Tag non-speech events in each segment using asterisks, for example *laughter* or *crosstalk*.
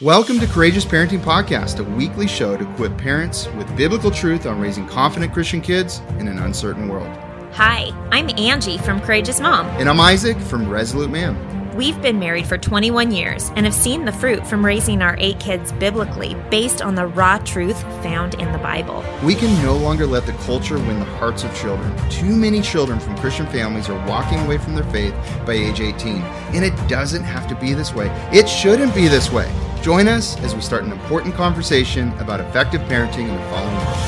Welcome to Courageous Parenting Podcast, a weekly show to equip parents with biblical truth on raising confident Christian kids in an uncertain world. Hi, I'm Angie from Courageous Mom. And I'm Isaac from Resolute Man. We've been married for 21 years and have seen the fruit from raising our eight kids biblically based on the raw truth found in the Bible. We can no longer let the culture win the hearts of children. Too many children from Christian families are walking away from their faith by age 18. And it doesn't have to be this way. It shouldn't be this way. Join us as we start an important conversation about effective parenting in the following world.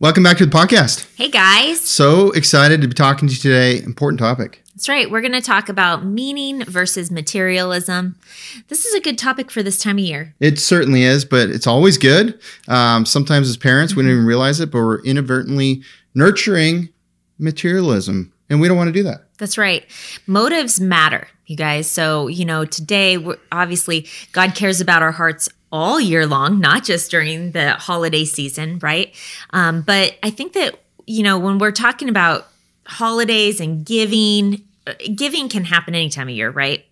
Welcome back to the podcast. Hey guys. So excited to be talking to you today. Important topic. That's right. We're going to talk about meaning versus materialism. This is a good topic for this time of year. It certainly is, but it's always good. Um, sometimes as parents, we don't even realize it, but we're inadvertently nurturing materialism, and we don't want to do that. That's right. Motives matter, you guys. So, you know, today, obviously, God cares about our hearts all year long, not just during the holiday season, right? Um, but I think that, you know, when we're talking about holidays and giving, uh, giving can happen any time of year, right?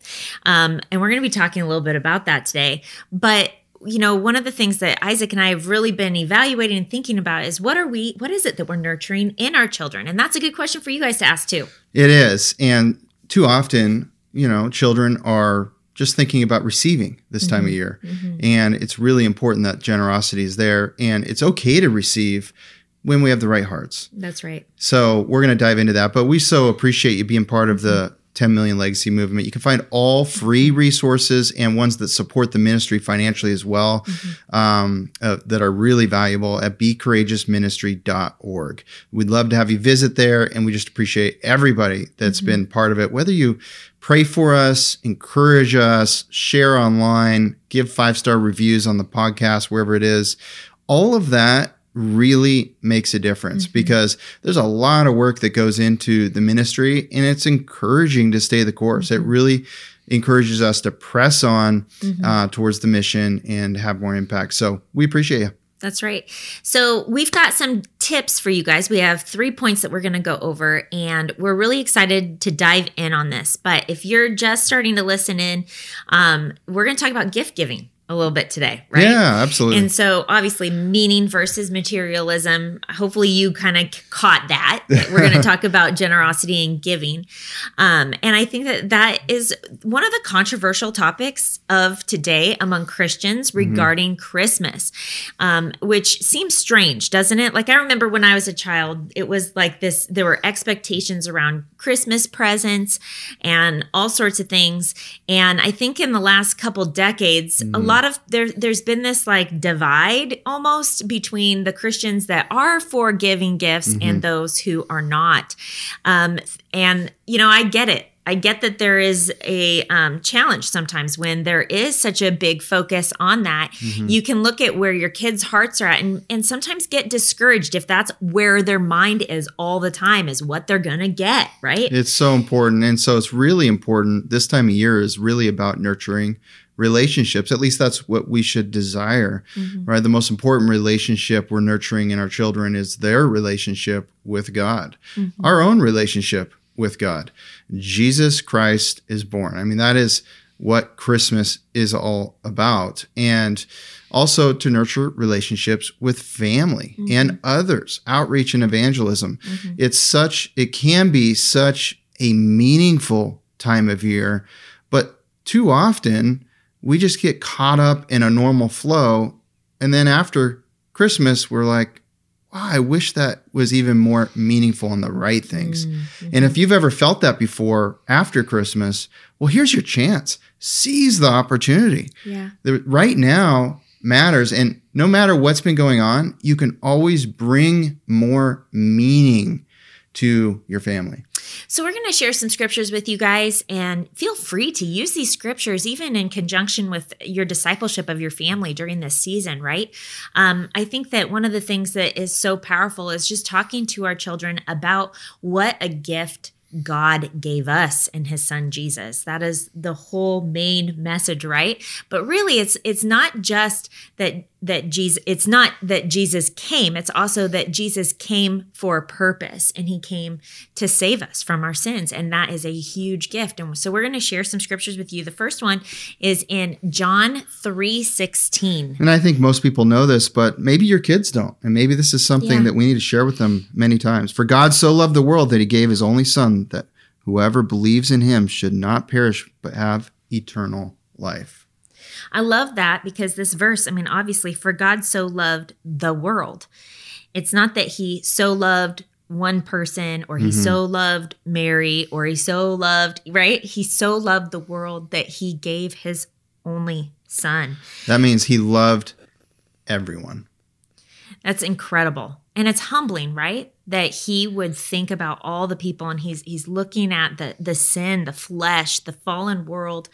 Um, and we're going to be talking a little bit about that today. But you know, one of the things that Isaac and I have really been evaluating and thinking about is what are we, what is it that we're nurturing in our children? And that's a good question for you guys to ask too. It is. And too often, you know, children are just thinking about receiving this mm-hmm. time of mm-hmm. year. Mm-hmm. And it's really important that generosity is there. And it's okay to receive when we have the right hearts. That's right. So we're going to dive into that. But we so appreciate you being part of the 10 million legacy movement. You can find all free resources and ones that support the ministry financially as well mm-hmm. um, uh, that are really valuable at becourageousministry.org. We'd love to have you visit there, and we just appreciate everybody that's mm-hmm. been part of it. Whether you pray for us, encourage us, share online, give five star reviews on the podcast, wherever it is, all of that really makes a difference mm-hmm. because there's a lot of work that goes into the ministry and it's encouraging to stay the course. Mm-hmm. It really encourages us to press on mm-hmm. uh, towards the mission and have more impact. So we appreciate you. That's right. So, we've got some tips for you guys. We have three points that we're going to go over, and we're really excited to dive in on this. But if you're just starting to listen in, um, we're going to talk about gift giving a little bit today, right? Yeah, absolutely. And so, obviously, meaning versus materialism. Hopefully, you kind of caught that. *laughs* We're going to talk about generosity and giving. Um, and I think that that is one of the controversial topics of today among Christians mm-hmm. regarding mm-hmm. Christmas, um, which seems strange, doesn't it? Like, I remember when I was a child, it was like this there were expectations around Christmas presents and all sorts of things. And I think in the last couple decades, mm-hmm. a lot lot of there there's been this like divide almost between the Christians that are for giving gifts mm-hmm. and those who are not. Um, and you know, I get it. I get that there is a um, challenge sometimes when there is such a big focus on that. Mm-hmm. You can look at where your kids' hearts are at and, and sometimes get discouraged if that's where their mind is all the time, is what they're going to get, right? It's so important. And so it's really important. This time of year is really about nurturing relationships. At least that's what we should desire, mm-hmm. right? The most important relationship we're nurturing in our children is their relationship with God, mm-hmm. our own relationship with God. Jesus Christ is born. I mean, that is what Christmas is all about. And also to nurture relationships with family mm-hmm. and others, outreach and evangelism. Mm-hmm. It's such, it can be such a meaningful time of year, but too often we just get caught up in a normal flow. And then after Christmas, we're like, wow, I wish that was even more meaningful on the right things. Mm-hmm. And if you've ever felt that before after Christmas, well, here's your chance. Seize the opportunity. Yeah. The, right now matters. And no matter what's been going on, you can always bring more meaning to your family. So, we're going to share some scriptures with you guys, and feel free to use these scriptures even in conjunction with your discipleship of your family during this season, right? Um, I think that one of the things that is so powerful is just talking to our children about what a gift God gave us in his son Jesus. That is the whole main message, right? But really it's it's not just that that Jesus it's not that Jesus came it's also that Jesus came for a purpose and he came to save us from our sins. And that is a huge gift. And so we're going to share some scriptures with you. The first one is in John 3:16 and I think most people know this but maybe your kids don't. And maybe this is something yeah. that we need to share with them many times. For God so loved the world that he gave his only son that whoever believes in him should not perish but have eternal life I love that because this verse, I mean, obviously, for God so loved the world. It's not that he so loved one person or he mm-hmm. so loved Mary or he so loved, right? He so loved the world that he gave his only son. That means he loved everyone. That's incredible. And it's humbling, right? That he would think about all the people and he's he's looking at the the sin, the flesh, the fallen world,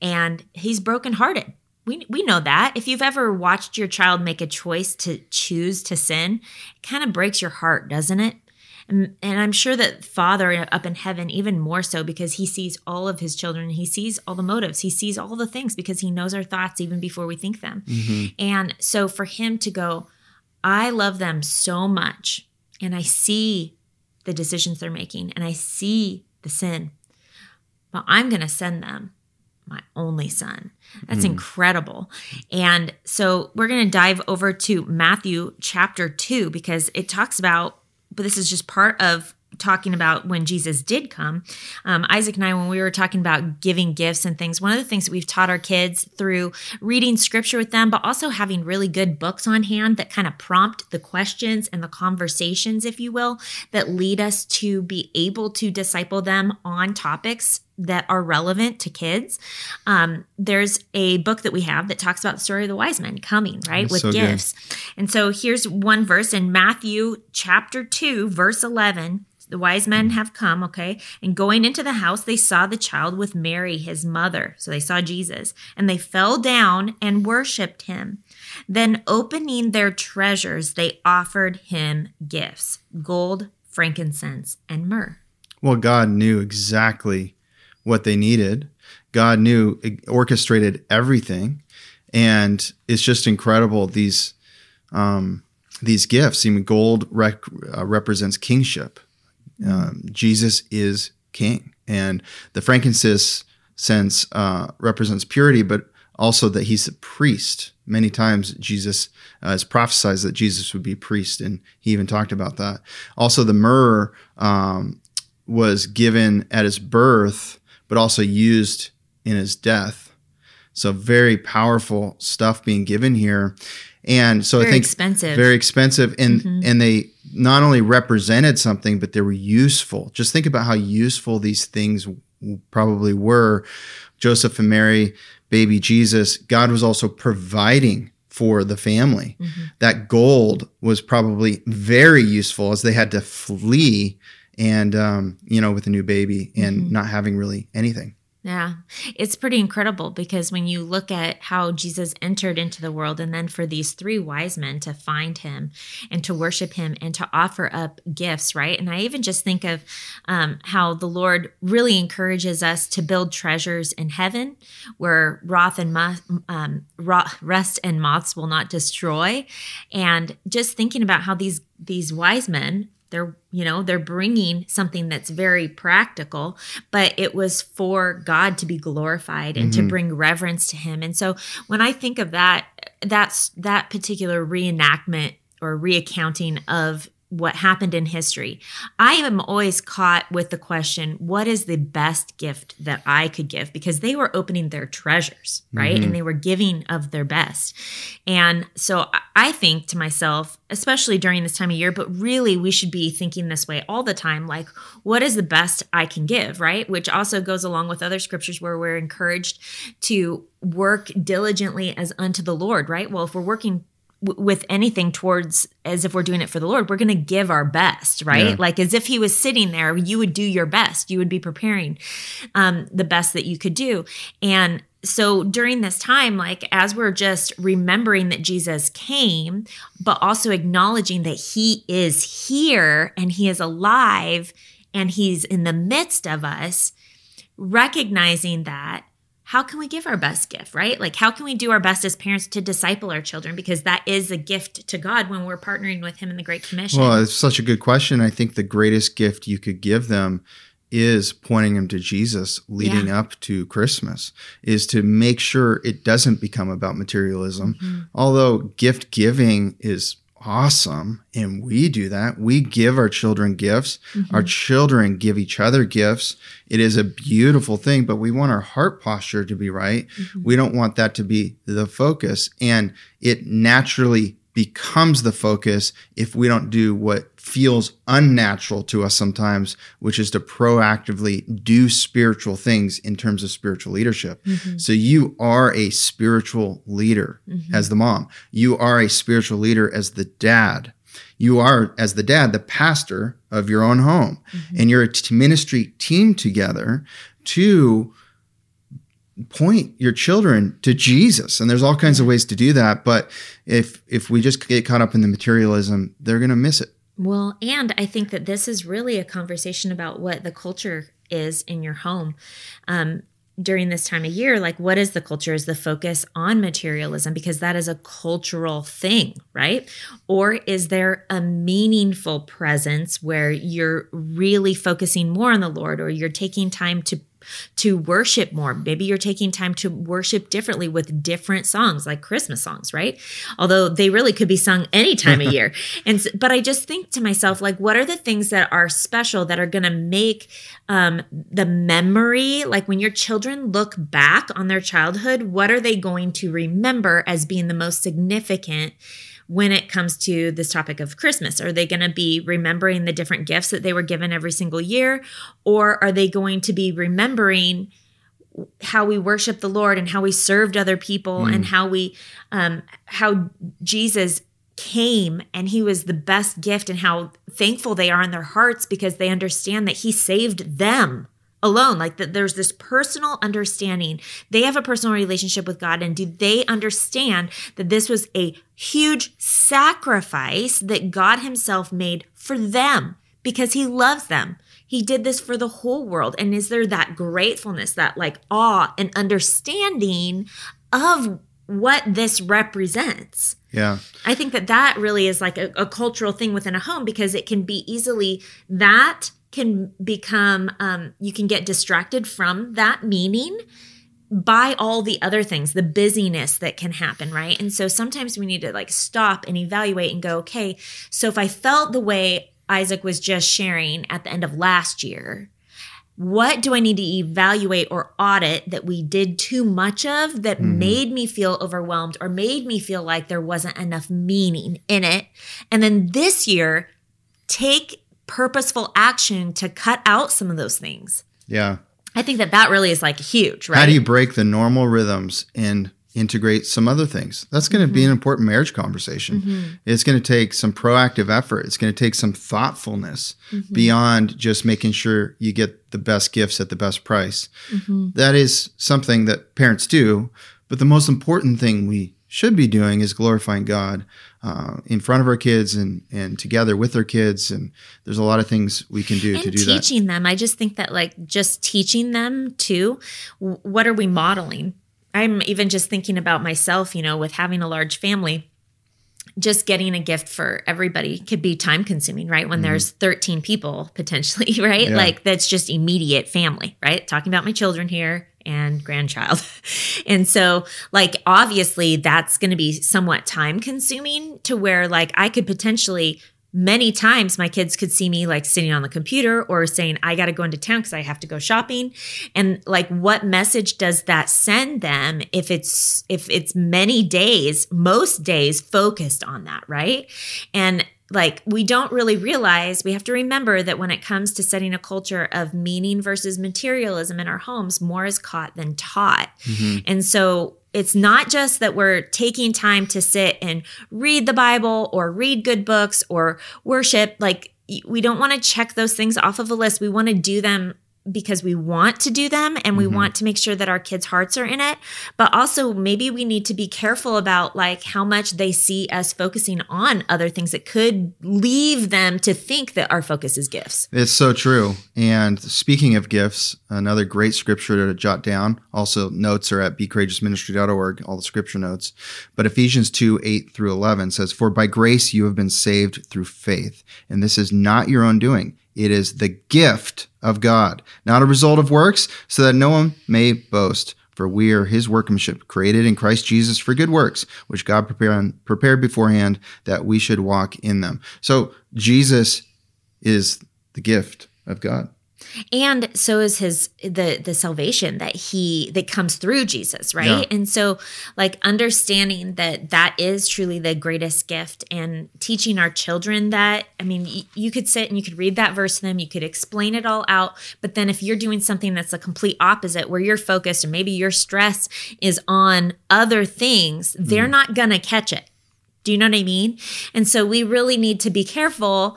and he's brokenhearted. We, we know that. If you've ever watched your child make a choice to choose to sin, it kind of breaks your heart, doesn't it? And, and I'm sure that Father up in heaven, even more so, because he sees all of his children. He sees all the motives. He sees all the things because he knows our thoughts even before we think them. Mm-hmm. And so for him to go, I love them so much, and I see the decisions they're making, and I see the sin, but I'm going to send them my only son. That's mm. incredible. And so we're going to dive over to Matthew chapter 2 because it talks about, but this is just part of talking about when Jesus did come. Um, Isaac and I, when we were talking about giving gifts and things, one of the things that we've taught our kids through reading scripture with them, but also having really good books on hand that kind of prompt the questions and the conversations, if you will, that lead us to be able to disciple them on topics that are relevant to kids. Um, there's a book that we have that talks about the story of the wise men coming, right, That's with so gifts. Good. And so here's one verse in Matthew chapter 2, verse 11. The wise men have come, okay? And going into the house, they saw the child with Mary, his mother. So they saw Jesus, and they fell down and worshiped him. Then, opening their treasures, they offered him gifts gold, frankincense, and myrrh. Well, God knew exactly what they needed. God knew, orchestrated everything. And it's just incredible. These, um, these gifts, even gold rec- uh, represents kingship um, Jesus is king, and the frankincense sense uh, represents purity, but also that he's a priest. Many times Jesus uh, has prophesied that Jesus would be priest, and he even talked about that. Also, the myrrh um, was given at his birth, but also used in his death. So, very powerful stuff being given here. And so very I think expensive. very expensive, and mm-hmm. and they not only represented something, but they were useful. Just think about how useful these things probably were. Joseph and Mary, baby Jesus, God was also providing for the family. Mm-hmm. That gold was probably very useful as they had to flee and um, you know with a new baby and mm-hmm. not having really anything. Yeah, it's pretty incredible because when you look at how Jesus entered into the world, and then for these three wise men to find him and to worship him and to offer up gifts, right? And I even just think of um, how the Lord really encourages us to build treasures in heaven where wrath and um, rust and moths will not destroy. And just thinking about how these these wise men they're you know they're bringing something that's very practical but it was for god to be glorified and mm-hmm. to bring reverence to him and so when i think of that that's that particular reenactment or reaccounting of what happened in history. I am always caught with the question, what is the best gift that I could give? Because they were opening their treasures, right? Mm-hmm. And they were giving of their best. And so I think to myself, especially during this time of year, but really we should be thinking this way all the time like, what is the best I can give, right? Which also goes along with other scriptures where we're encouraged to work diligently as unto the Lord, right? Well, if we're working with anything towards as if we're doing it for the Lord, we're going to give our best, right? Yeah. Like as if He was sitting there, you would do your best. You would be preparing um, the best that you could do. And so during this time, like as we're just remembering that Jesus came, but also acknowledging that He is here and He is alive and He's in the midst of us, recognizing that how can we give our best gift, right? Like, how can we do our best as parents to disciple our children? Because that is a gift to God when we're partnering with Him in the Great Commission. Well, it's such a good question. I think the greatest gift you could give them is pointing them to Jesus leading yeah. up to Christmas, is to make sure it doesn't become about materialism. Mm-hmm. Although gift giving is awesome and we do that we give our children gifts mm-hmm. our children give each other gifts it is a beautiful thing but we want our heart posture to be right mm-hmm. we don't want that to be the focus and it naturally becomes the focus if we don't do what feels unnatural to us sometimes, which is to proactively do spiritual things in terms of spiritual leadership. Mm-hmm. So you are a spiritual leader mm-hmm. as the mom. You are a spiritual leader as the dad. You are, as the dad, the pastor of your own home. Mm-hmm. And you're a t- ministry team together to point your children to Jesus. And there's all kinds of ways to do that. But if if we just get caught up in the materialism, they're gonna miss it. Well, and I think that this is really a conversation about what the culture is in your home. Um, during this time of year, like what is the culture? Is the focus on materialism because that is a cultural thing, right? Or is there a meaningful presence where you're really focusing more on the Lord or you're taking time to to worship more. Maybe you're taking time to worship differently with different songs, like Christmas songs, right? Although they really could be sung any time of *laughs* year. And but I just think to myself, like, what are the things that are special that are going to make um, the memory, like when your children look back on their childhood, what are they going to remember as being the most significant? When it comes to this topic of Christmas? Are they going to be remembering the different gifts that they were given every single year? Or are they going to be remembering how we worship the Lord and how we served other people mm. and how we, um, how Jesus came and he was the best gift and how thankful they are in their hearts because they understand that he saved them alone like that there's this personal understanding. They have a personal relationship with god and do they understand that this was a huge sacrifice that god himself made for them because he loves them? He did this for the whole world. And is there that gratefulness that like awe and understanding of what this represents yeah. I think that that really is like a, a, cultural thing within a home because it can be easily that can become um, you can get distracted from that meaning by all the other things the busyness that can happen right and so sometimes we need to like stop and evaluate and go okay so if i felt the way isaac was just sharing at the end of last year what do I need to evaluate or audit that we did too much of that mm-hmm. made me feel overwhelmed or made me feel like there wasn't enough meaning in it? And then this year, take purposeful action to cut out some of those things. Yeah. I think that that really is like huge, right? How do you break the normal rhythms and integrate some other things? That's going to mm-hmm. be an mm-hmm. important marriage conversation. Mm-hmm. It's going to take some proactive effort. It's going to take some thoughtfulness mm-hmm. beyond just making sure you get the best gifts at the best price. Mm-hmm. That is something that parents do, but the most important thing we should be doing is glorifying God uh, in front of our kids and and together with our kids. And there's a lot of things we can do and to do teaching that. Teaching them, I just think that like just teaching them too. What are we modeling? I'm even just thinking about myself. You know, with having a large family just getting a gift for everybody could be time consuming, right? When mm there's 13 people potentially, *laughs* right? Yeah. Like that's just immediate family, right? Talking about my children here and grandchild. *laughs* and so, like, obviously, that's going to be somewhat time consuming to where, like, I could potentially many times my kids could see me like sitting on the computer or saying i got to go into town because i have to go shopping. And like what message does that send them if it's if it's many days most days focused on that right? And like we don't really realize we have to remember that when it comes to setting a culture of meaning versus materialism in our homes more is caught than taught. Mm-hmm. and so it's not just that we're taking time to sit and read the bible or read good books or worship like we don't want to check those things off of a list. We want to do them because we want to do them and we Mhm. want to make sure that our kids' hearts are in it. But also, maybe we need to be careful about like how much they see us focusing on other things that could leave them to think that our focus is gifts. It's so true. And speaking of gifts, another great scripture to jot down. Also, notes are at becourageousministry.org, all the scripture notes. But Ephesians 2 8 through 11 says, For by grace you have been saved through faith. And this is not your own doing, it is the gift of God, not a result of works, so that no one may boast. For we are his workmanship, created in Christ Jesus for good works, which God prepared, beforehand that we should walk in them. So Jesus is the gift of God. And so is his the the salvation that he that comes through jesus right Yeah. and so like understanding that that is truly the greatest gift and teaching our children that i mean y- you could sit and you could read that verse to them you could explain it all out but then if you're doing something that's the complete opposite where you're focused and maybe your stress is on other things they're mm. not gonna catch it do you know what I mean? And so we really need to be careful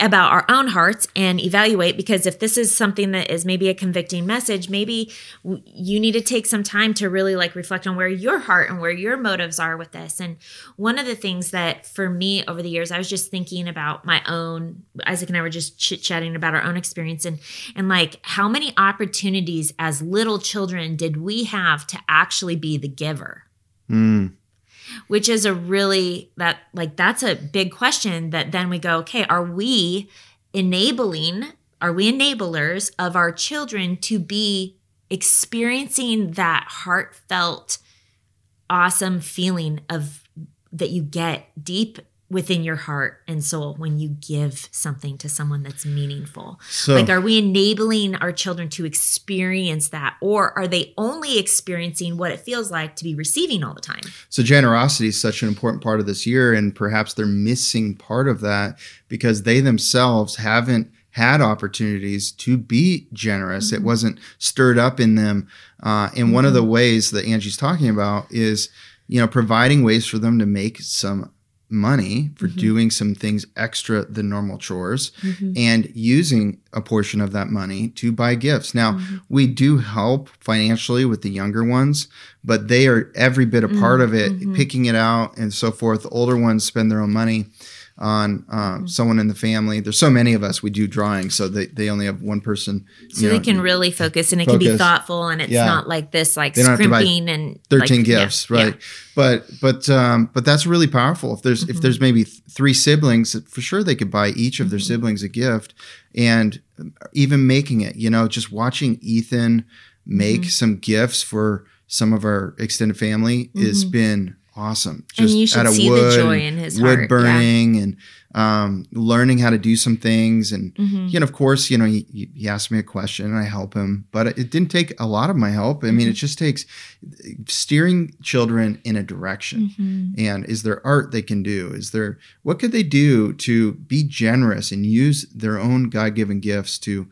about our own hearts and evaluate because if this is something that is maybe a convicting message, maybe you need to take some time to really like reflect on where your heart and where your motives are with this. And one of the things that for me over the years, I was just thinking about my own, Isaac and I were just chit chatting about our own experience and, and like how many opportunities as little children did we have to actually be the giver? Mm, which is a really that like that's a big question that then we go okay are we enabling are we enablers of our children to be experiencing that heartfelt awesome feeling of that you get deep within your heart and soul when you give something to someone that's meaningful so, like, are we enabling our children to experience that, or are they only experiencing what it feels like to be receiving all the time? So generosity is such an important part of this year, and perhaps they're missing part of that because they themselves haven't had opportunities to be generous. It wasn't stirred up in them. Uh, and one of the ways that Angie's talking about is, you know, providing ways for them to make some money for mm-hmm. doing some things extra than normal chores mm-hmm. and using a portion of that money to buy gifts. Now, mm-hmm. we do help financially with the younger ones, but they are every bit a part of it, picking it out and so forth. The older ones spend their own money on uh, someone in the family. There's so many of us. We do drawing, so they, they only have one person. So you they can really focus and it can be thoughtful and it's Yeah. not like this like They don't have to buy scrimping and 13 like, gifts yeah. right but but um but that's really powerful if there's Mm-hmm. if there's maybe th- three siblings for sure they could buy each of their Mm-hmm. siblings a gift and even making it you know just watching ethan make Mm-hmm. some gifts for some of our extended family has been awesome Mm-hmm. And you should out of see the joy in his wood heart, yeah. burning and um, learning how to do some things and Mm-hmm. you know of course you know he, he- asked me a question and i help him but it didn't take a lot of my help i mean Mm-hmm. it just takes steering children in a direction Mm-hmm. and is there art they can do is there what could they do to be generous and use their own god-given gifts to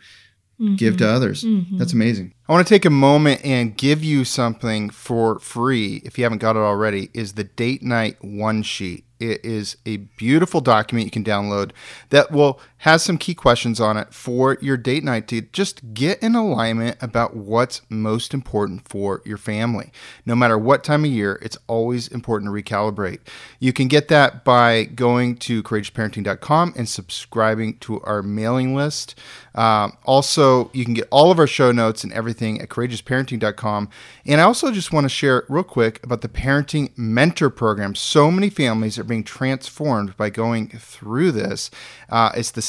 give to mm-hmm. others. Mm-hmm. That's amazing. I want to take a moment and give you something for free if you haven't got it already is the date night one sheet. It is a beautiful document you can download that will has some key questions on it for your date night to just get in alignment about what's most important for your family. No matter what time of year, it's always important to recalibrate. You can get that by going to courageousparenting.com and subscribing to our mailing list. Um, also, you can get all of our show notes and everything at courageousparenting.com. And I also just want to share real quick about the Parenting Mentor Program. So many families are being transformed by going through this. Uh, it's the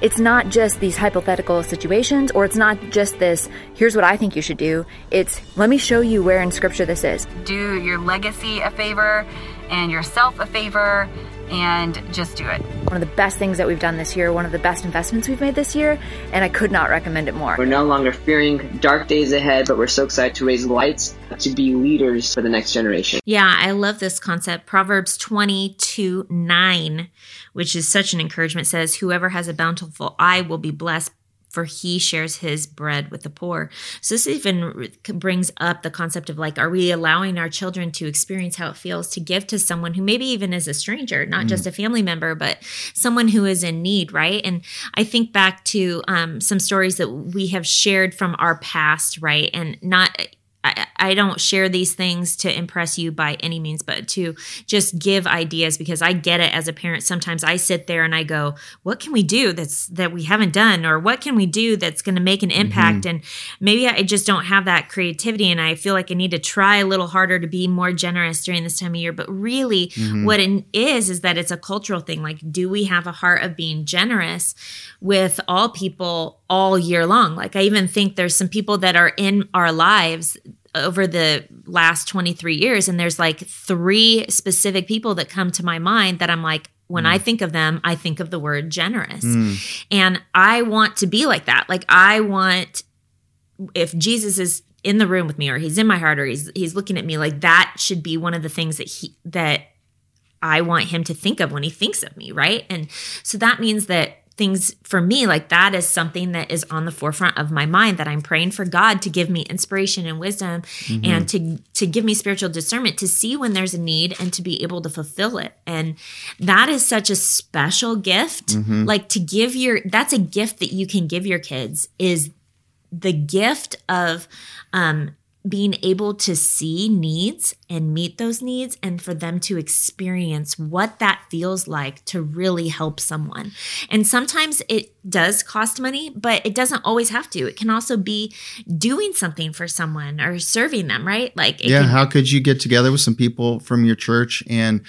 It's not just these hypothetical situations, or it's not just this, here's what I think you should do. It's, let me show you where in Scripture this is. Do your legacy a favor and yourself a favor and just do it. One of the best things that we've done this year, one of the best investments we've made this year, and I could not recommend it more. We're no longer fearing dark days ahead, but we're so excited to raise lights to be leaders for the next generation. Yeah, I love this concept. Proverbs 22 9, which is such an encouragement, says, Whoever has a bountiful eye will be blessed for he shares his bread with the poor. So this even brings up the concept of like, are we allowing our children to experience how it feels to give to someone who maybe even is a stranger, not mm. just a family member, but someone who is in need, right? And I think back to um, some stories that we have shared from our past, right? And not I, I don't share these things to impress you by any means, but to just give ideas because I get it as a parent. Sometimes I sit there and I go, what can we do that's that we haven't done? Or what can we do that's going to make an impact? Mm-hmm. And maybe I just don't have that creativity and I feel like I need to try a little harder to be more generous during this time of year. But really, mm-hmm. what it is, is that it's a cultural thing. Like, do we have a heart of being generous with all people all year long? Like, I even think there's some people that are in our lives over the last 23 years and there's like three specific people that come to my mind that I'm like when mm. I think of them I think of the word generous mm. and I want to be like that like I want if Jesus is in the room with me or he's in my heart or he's he's looking at me like that should be one of the things that he that I want him to think of when he thinks of me, right? And so that means that things for me like that is something that is on the forefront of my mind that I'm praying for God to give me inspiration and wisdom mm-hmm. and to to give me spiritual discernment to see when there's a need and to be able to fulfill it and that is such a special gift mm-hmm. like to give your that's a gift that you can give your kids is the gift of um being able to see needs and meet those needs and for them to experience what that feels like to really help someone. And sometimes it does cost money, but it doesn't always have to. It can also be doing something for someone or serving them, right? Like, yeah, can, how could you get together with some people from your church and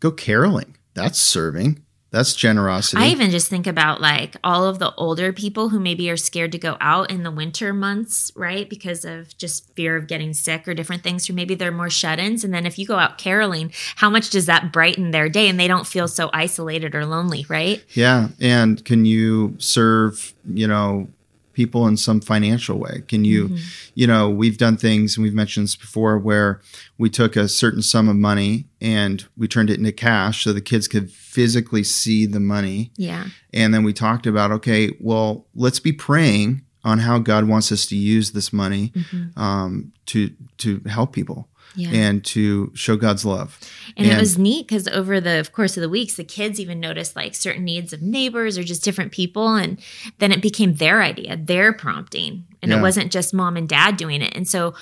go caroling? That's serving. That's generosity. I even just think about like all of the older people who maybe are scared to go out in the winter months, right? Because of just fear of getting sick or different things, or maybe they're more shut ins. And then if you go out caroling, how much does that brighten their day and they don't feel so isolated or lonely, right? Yeah. And can you serve, you know, people in some financial way? Can you, mm-hmm. you know, we've done things and we've mentioned this before where we took a certain sum of money and we turned it into cash so the kids could physically see the money. Yeah. And then we talked about, okay, well, let's be praying on how God wants us to use this money mm-hmm. um, to to help people yeah. and to show God's love. And, and it was neat because over the course of the weeks, the kids even noticed like certain needs of neighbors or just different people. And then it became their idea, their prompting. And yeah. it wasn't just mom and dad doing it. And so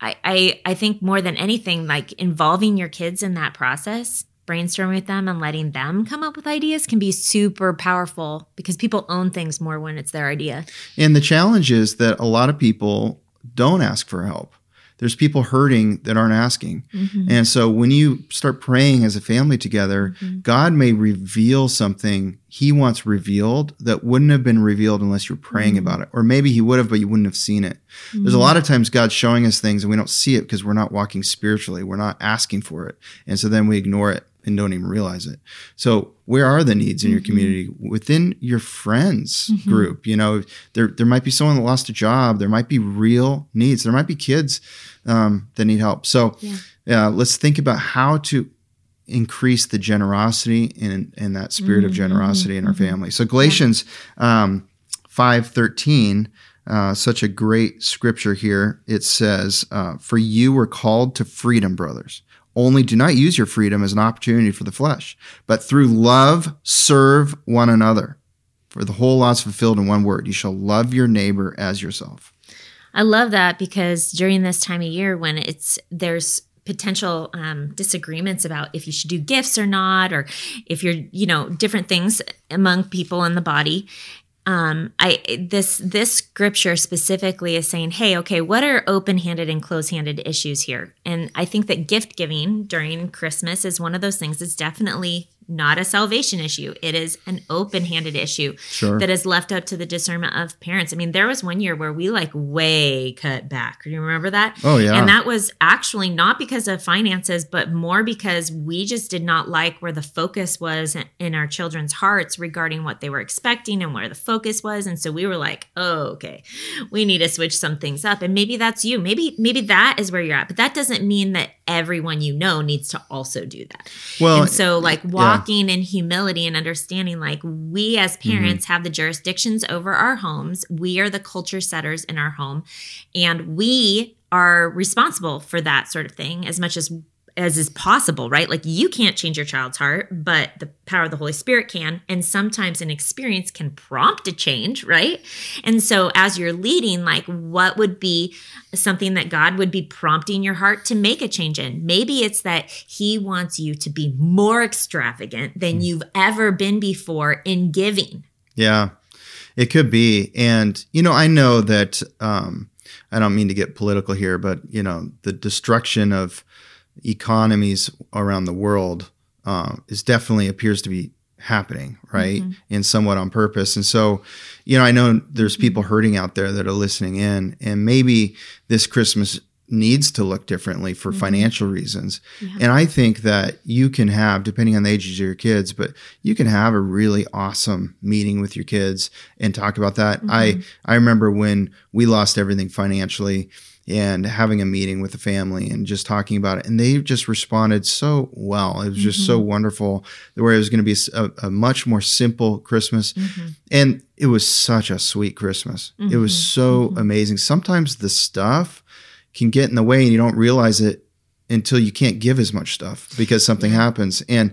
I, I, I think more than anything, like involving your kids in that process brainstorming with them and letting them come up with ideas can be super powerful because people own things more when it's their idea. And the challenge is that a lot of people don't ask for help there's people hurting that aren't asking. Mm-hmm. And so when you start praying as a family together, mm-hmm. God may reveal something he wants revealed that wouldn't have been revealed unless you're praying mm-hmm. about it. Or maybe he would have, but you wouldn't have seen it. There's a mm-hmm. lot of times God's showing us things and we don't see it because we're not walking spiritually. We're not asking for it. And so then we ignore it and don't even realize it. So where are the needs in your mm-hmm. community within your friends mm-hmm. group? You know, there there might be someone that lost a job. There might be real needs. There might be kids um, that need help. So yeah. uh, let's think about how to increase the generosity and, and that spirit mm-hmm. of generosity in our mm-hmm. family. So Galatians um, five thirteen. Uh, such a great scripture here. It says, uh, For you were called to freedom, brothers. Only do not use your freedom as an opportunity for the flesh, but through love serve one another. For the whole law is fulfilled in one word you shall love your neighbor as yourself. I love that because during this time of year when it's there's potential um, disagreements about if you should do gifts or not, or if you're, you know, different things among people in the body. Um, I this this scripture specifically is saying, hey, okay, what are open-handed and close-handed issues here? And I think that gift giving during Christmas is one of those things. It's definitely not a salvation issue. It is an open handed issue Sure. that is left up to the discernment of parents. I mean, there was one year where we like way cut back. Do you remember that? Oh, yeah. And that was actually not because of finances, but more because we just did not like where the focus was in our children's hearts regarding what they were expecting and where the focus was. And so we were like, oh, okay, we need to switch some things up. And maybe that's you. Maybe, maybe that is where you're at. But that doesn't mean that everyone you know needs to also do that. Well, and so like yeah. Walking in humility and understanding like we as Mm-hmm. parents have the jurisdictions over our homes. We are the culture setters in our home and we are responsible for that sort of thing as much as as is possible, right? Like you can't change your child's heart, but the power of the Holy Spirit can. And sometimes an experience can prompt a change, right? And so as you're leading, like what would be something that God would be prompting your heart to make a change in? Maybe it's that He wants you to be more extravagant than you've ever been before in giving. Yeah, it could be. And, you know, I know that, um, I don't mean to get political here, but, you know, the destruction of economies around the world uh, is definitely appears to be happening, right? And somewhat on purpose. And so, you know, I know there's people hurting out there that are listening in, and maybe this Christmas needs to look differently for mm-hmm. financial reasons. And I think that you can have, depending on the ages of your kids, but you can have a really awesome meeting with your kids and talk about that. I mm-hmm. I remember when we lost everything financially and having a meeting with the family and just talking about it. And they just responded so well. It was just so mm-hmm. wonderful where it was going to be a, a much more simple Christmas. And it was such a sweet Christmas. It was so amazing. Sometimes the stuff can get in the way and you don't realize it until you can't give as much stuff because something happens. And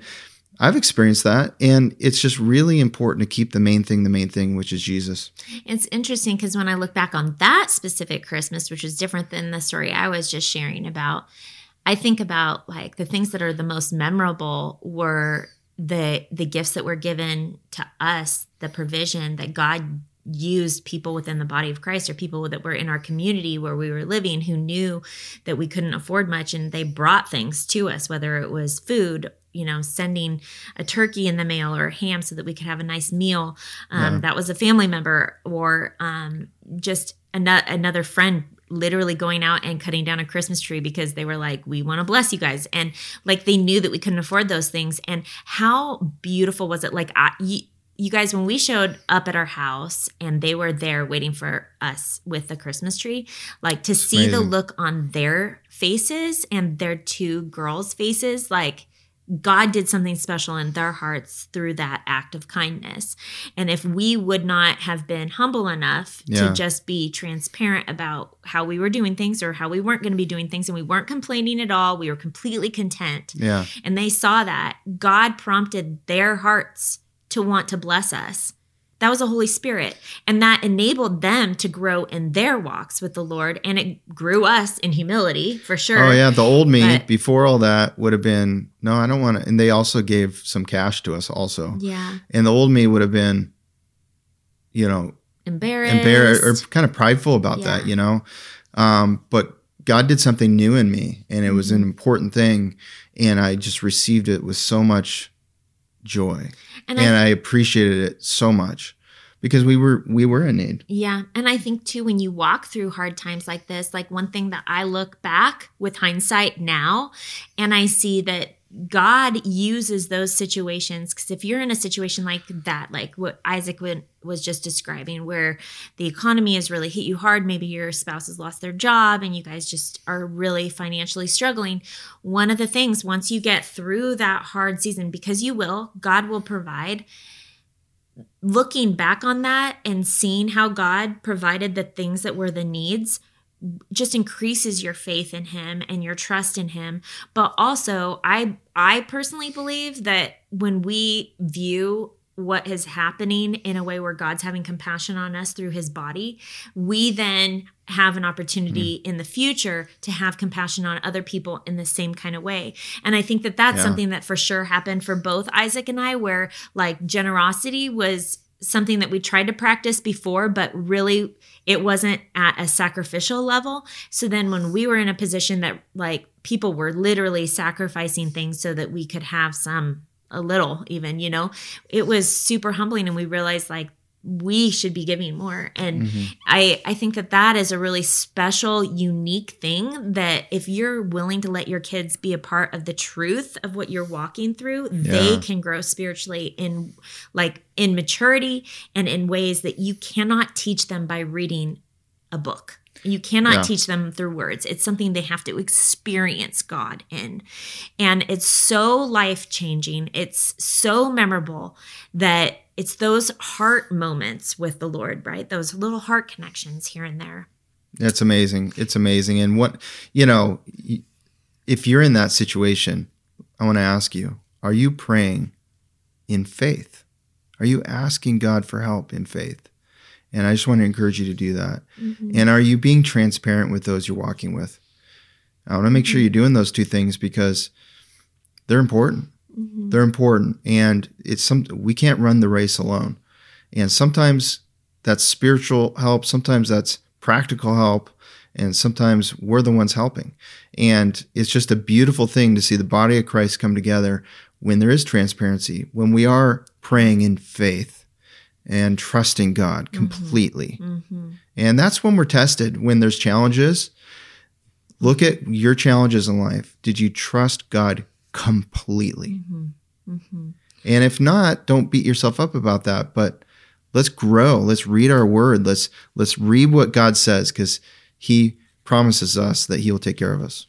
I've experienced that. And it's just really important to keep the main thing the main thing, which is Jesus. It's interesting because when I look back on that specific Christmas, which is different than the story I was just sharing about, I think about like the things that are the most memorable were the the gifts that were given to us, the provision that God used people within the body of Christ or people that were in our community where we were living who knew that we couldn't afford much and they brought things to us whether it was food you know sending a turkey in the mail or a ham so that we could have a nice meal um, that was a family member or um, just an- another friend literally going out and cutting down a Christmas tree because they were like, we want to bless you guys. And like they knew that we couldn't afford those things. And how beautiful was it? Like, I, you, guys, when we showed up at our house and they were there waiting for us with the Christmas tree, like to see the look on their faces and their two girls' faces, like God did something special in their hearts through that act of kindness. And if we would not have been humble enough Yeah. to just be transparent about how we were doing things or how we weren't going to be doing things and we weren't complaining at all, we were completely content. Yeah. And they saw that God prompted their hearts to want to bless us. That was the Holy Spirit. And that enabled them to grow in their walks with the Lord. And it grew us in humility for sure. Oh yeah, the old me But- before all that would have been no, I don't want to. And they also gave some cash to us also. Yeah. And the old me would have been, you know, Embarrassed. embarrassed or kind of prideful about that, you know. Um, but God did something new in me, and it was an Mm-hmm. important thing, and I just received it with so much joy, And and, I- I, appreciated it so much because we were we were in need. Yeah. And I think too, when you walk through hard times like this, like one thing that I look back with hindsight now and I see that God uses those situations. Because if you're in a situation like that, like what Isaac was just describing, where the economy has really hit you hard, maybe your spouse has lost their job and you guys just are really financially struggling. One of the things, once you get through that hard season, because you will, God will provide looking back on that and seeing how God provided the things that were the needs just increases your faith in him and your trust in him but also i i personally believe that when we view what is happening in a way where God's having compassion on us through his body, we then have an opportunity mm. in the future to have compassion on other people in the same kind of way. And I think that that's yeah. something that for sure happened for both Isaac and I, where like generosity was something that we tried to practice before, but really it wasn't at a sacrificial level. So then when we were in a position that like people were literally sacrificing things so that we could have some a little even you know it was super humbling and we realized like we should be giving more and mm-hmm. i i think that that is a really special unique thing that if you're willing to let your kids be a part of the truth of what you're walking through yeah. they can grow spiritually in like in maturity and in ways that you cannot teach them by reading a book you cannot yeah. teach them through words. It's something they have to experience God in. And it's so life changing. It's so memorable that it's those heart moments with the Lord, right? Those little heart connections here and there. It's amazing. It's amazing. And what, you know, if you're in that situation, I want to ask you are you praying in faith? Are you asking God for help in faith? And I just want to encourage you to do that. Mm-hmm. And are you being transparent with those you're walking with? I want to make sure you're mm-hmm. doing those two things because they're important. Mm-hmm. They're important. And it's some we can't run the race alone. And sometimes that's spiritual help, sometimes that's practical help, and sometimes we're the ones helping. And it's just a beautiful thing to see the body of Christ come together when there is transparency, when we are praying in faith and trusting God mm-hmm. completely. Mm-hmm. And that's when we're tested, when there's challenges. Look at your challenges in life. Did you trust God completely? Mm-hmm. mm-hmm. And if not, don't beat yourself up about that, but let's grow. Let's read our word. Let's let's read what God says cuz he promises us that he will take care of us.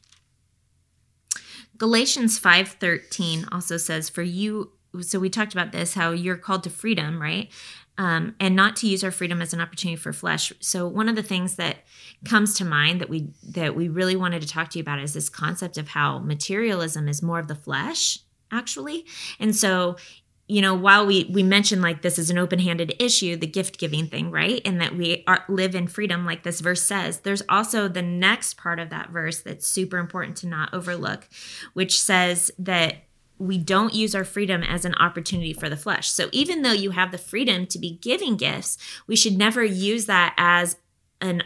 Galatians 5:13 also says for you so we talked about this how you're called to freedom, right? Um, and not to use our freedom as an opportunity for flesh. So one of the things that comes to mind that we that we really wanted to talk to you about is this concept of how materialism is more of the flesh, actually. And so you know while we we mentioned like this is an open-handed issue the gift giving thing right and that we are, live in freedom like this verse says there's also the next part of that verse that's super important to not overlook which says that we don't use our freedom as an opportunity for the flesh. So even though you have the freedom to be giving gifts, we should never use that as an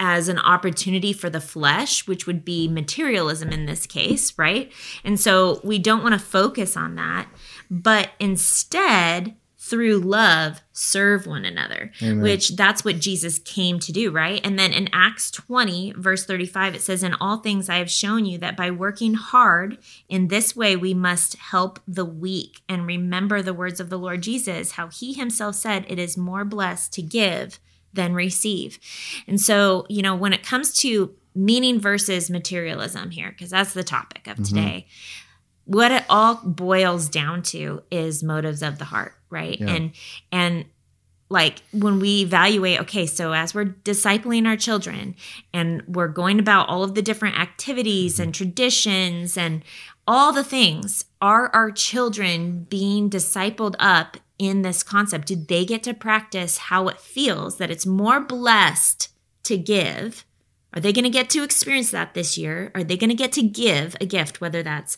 as an opportunity for the flesh, which would be materialism in this case, right? And so we don't want to focus on that, but instead through love serve one another Amen. which that's what jesus came to do right and then in acts 20 verse 35 it says in all things i have shown you that by working hard in this way we must help the weak and remember the words of the lord jesus how he himself said it is more blessed to give than receive and so you know when it comes to meaning versus materialism here because that's the topic of mm-hmm. today what it all boils down to is motives of the heart right? Yeah. and and like when we evaluate okay so as we're discipling our children and we're going about all of the different activities and mm-hmm. traditions and all the things are our children being discipled up in this concept? Do they get to practice how it feels that it's more blessed to give? Are they going to get to experience that this year? Are they going to get to give a gift whether that's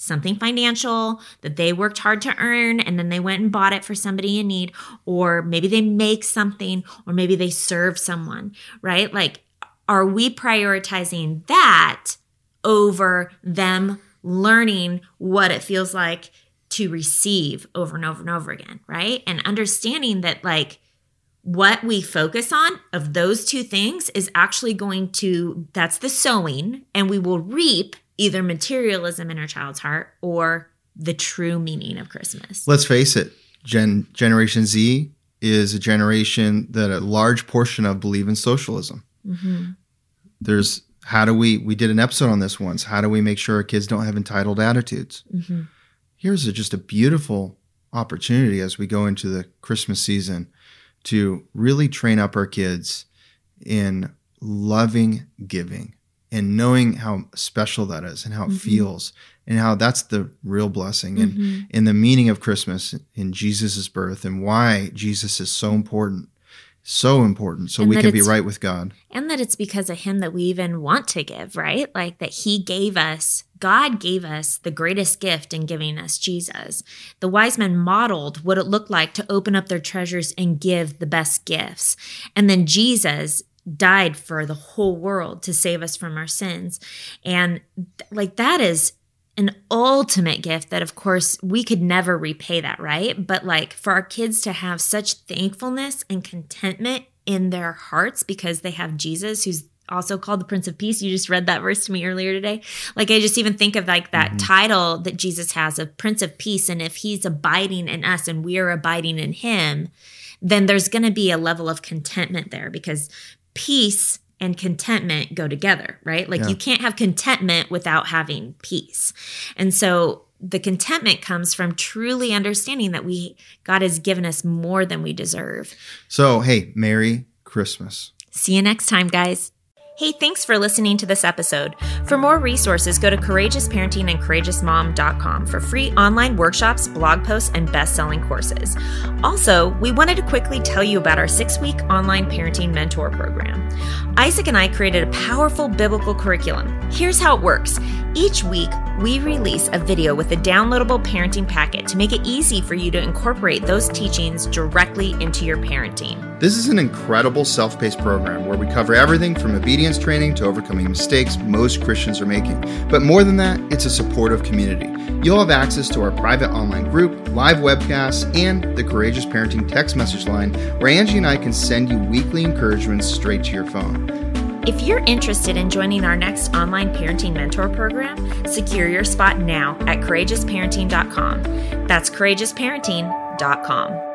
something financial that they worked hard to earn and then they went and bought it for somebody in need or maybe they make something or maybe they serve someone right? Like are we prioritizing that over them learning what it feels like to receive over and over and over again right? And understanding that like what we focus on of those two things is actually going to that's the sowing and we will reap either materialism in our child's heart or the true meaning of Christmas. Let's face it, Gen Generation Z is a generation that a large portion of believe in socialism. Mm-hmm. There's how do we we did an episode on this once. How do we make sure our kids don't have entitled attitudes? Mm-hmm. Here's a, just a beautiful opportunity as we go into the Christmas season to really train up our kids in loving giving and knowing how special that is and how it Mm-hmm. feels and how that's the real blessing and Mhm. and the meaning of Christmas in Jesus' birth and why Jesus is so important. So important. So And we can be right with God. And that it's because of him that we even want to give, right? Like that he gave us, God gave us the greatest gift in giving us Jesus. The wise men modeled what it looked like to open up their treasures and give the best gifts. And then Jesus died for the whole world to save us from our sins. And th- like that is an ultimate gift that of course we could never repay that, right? But like for our kids to have such thankfulness and contentment in their hearts because they have Jesus who's also called the Prince of Peace. You just read that verse to me earlier today. Like I just even think of like that mm-hmm. title that Jesus has of Prince of Peace and if he's abiding in us and we are abiding in him, then there's going to be a level of contentment there because peace and contentment go together, right? Like Yeah. you can't have contentment without having peace. And so the contentment comes from truly understanding that we God has given us more than we deserve. So, hey, Merry Christmas. See you next time, guys. Hey, thanks for listening to this episode. For more resources, go to courageousparenting and courageousmom.com for free online workshops, blog posts, and best selling courses. Also, we wanted to quickly tell you about our six week online parenting mentor program. Isaac and I created a powerful biblical curriculum. Here's how it works each week, we release a video with a downloadable parenting packet to make it easy for you to incorporate those teachings directly into your parenting. This is an incredible self paced program where we cover everything from obedience training to overcoming mistakes most Christians are making. But more than that, it's a supportive community. You'll have access to our private online group, live webcasts, and the Courageous Parenting text message line where Angie and I can send you weekly encouragements straight to your phone. If you're interested in joining our next online parenting mentor program, secure your spot now at courageousparenting.com. That's courageousparenting.com.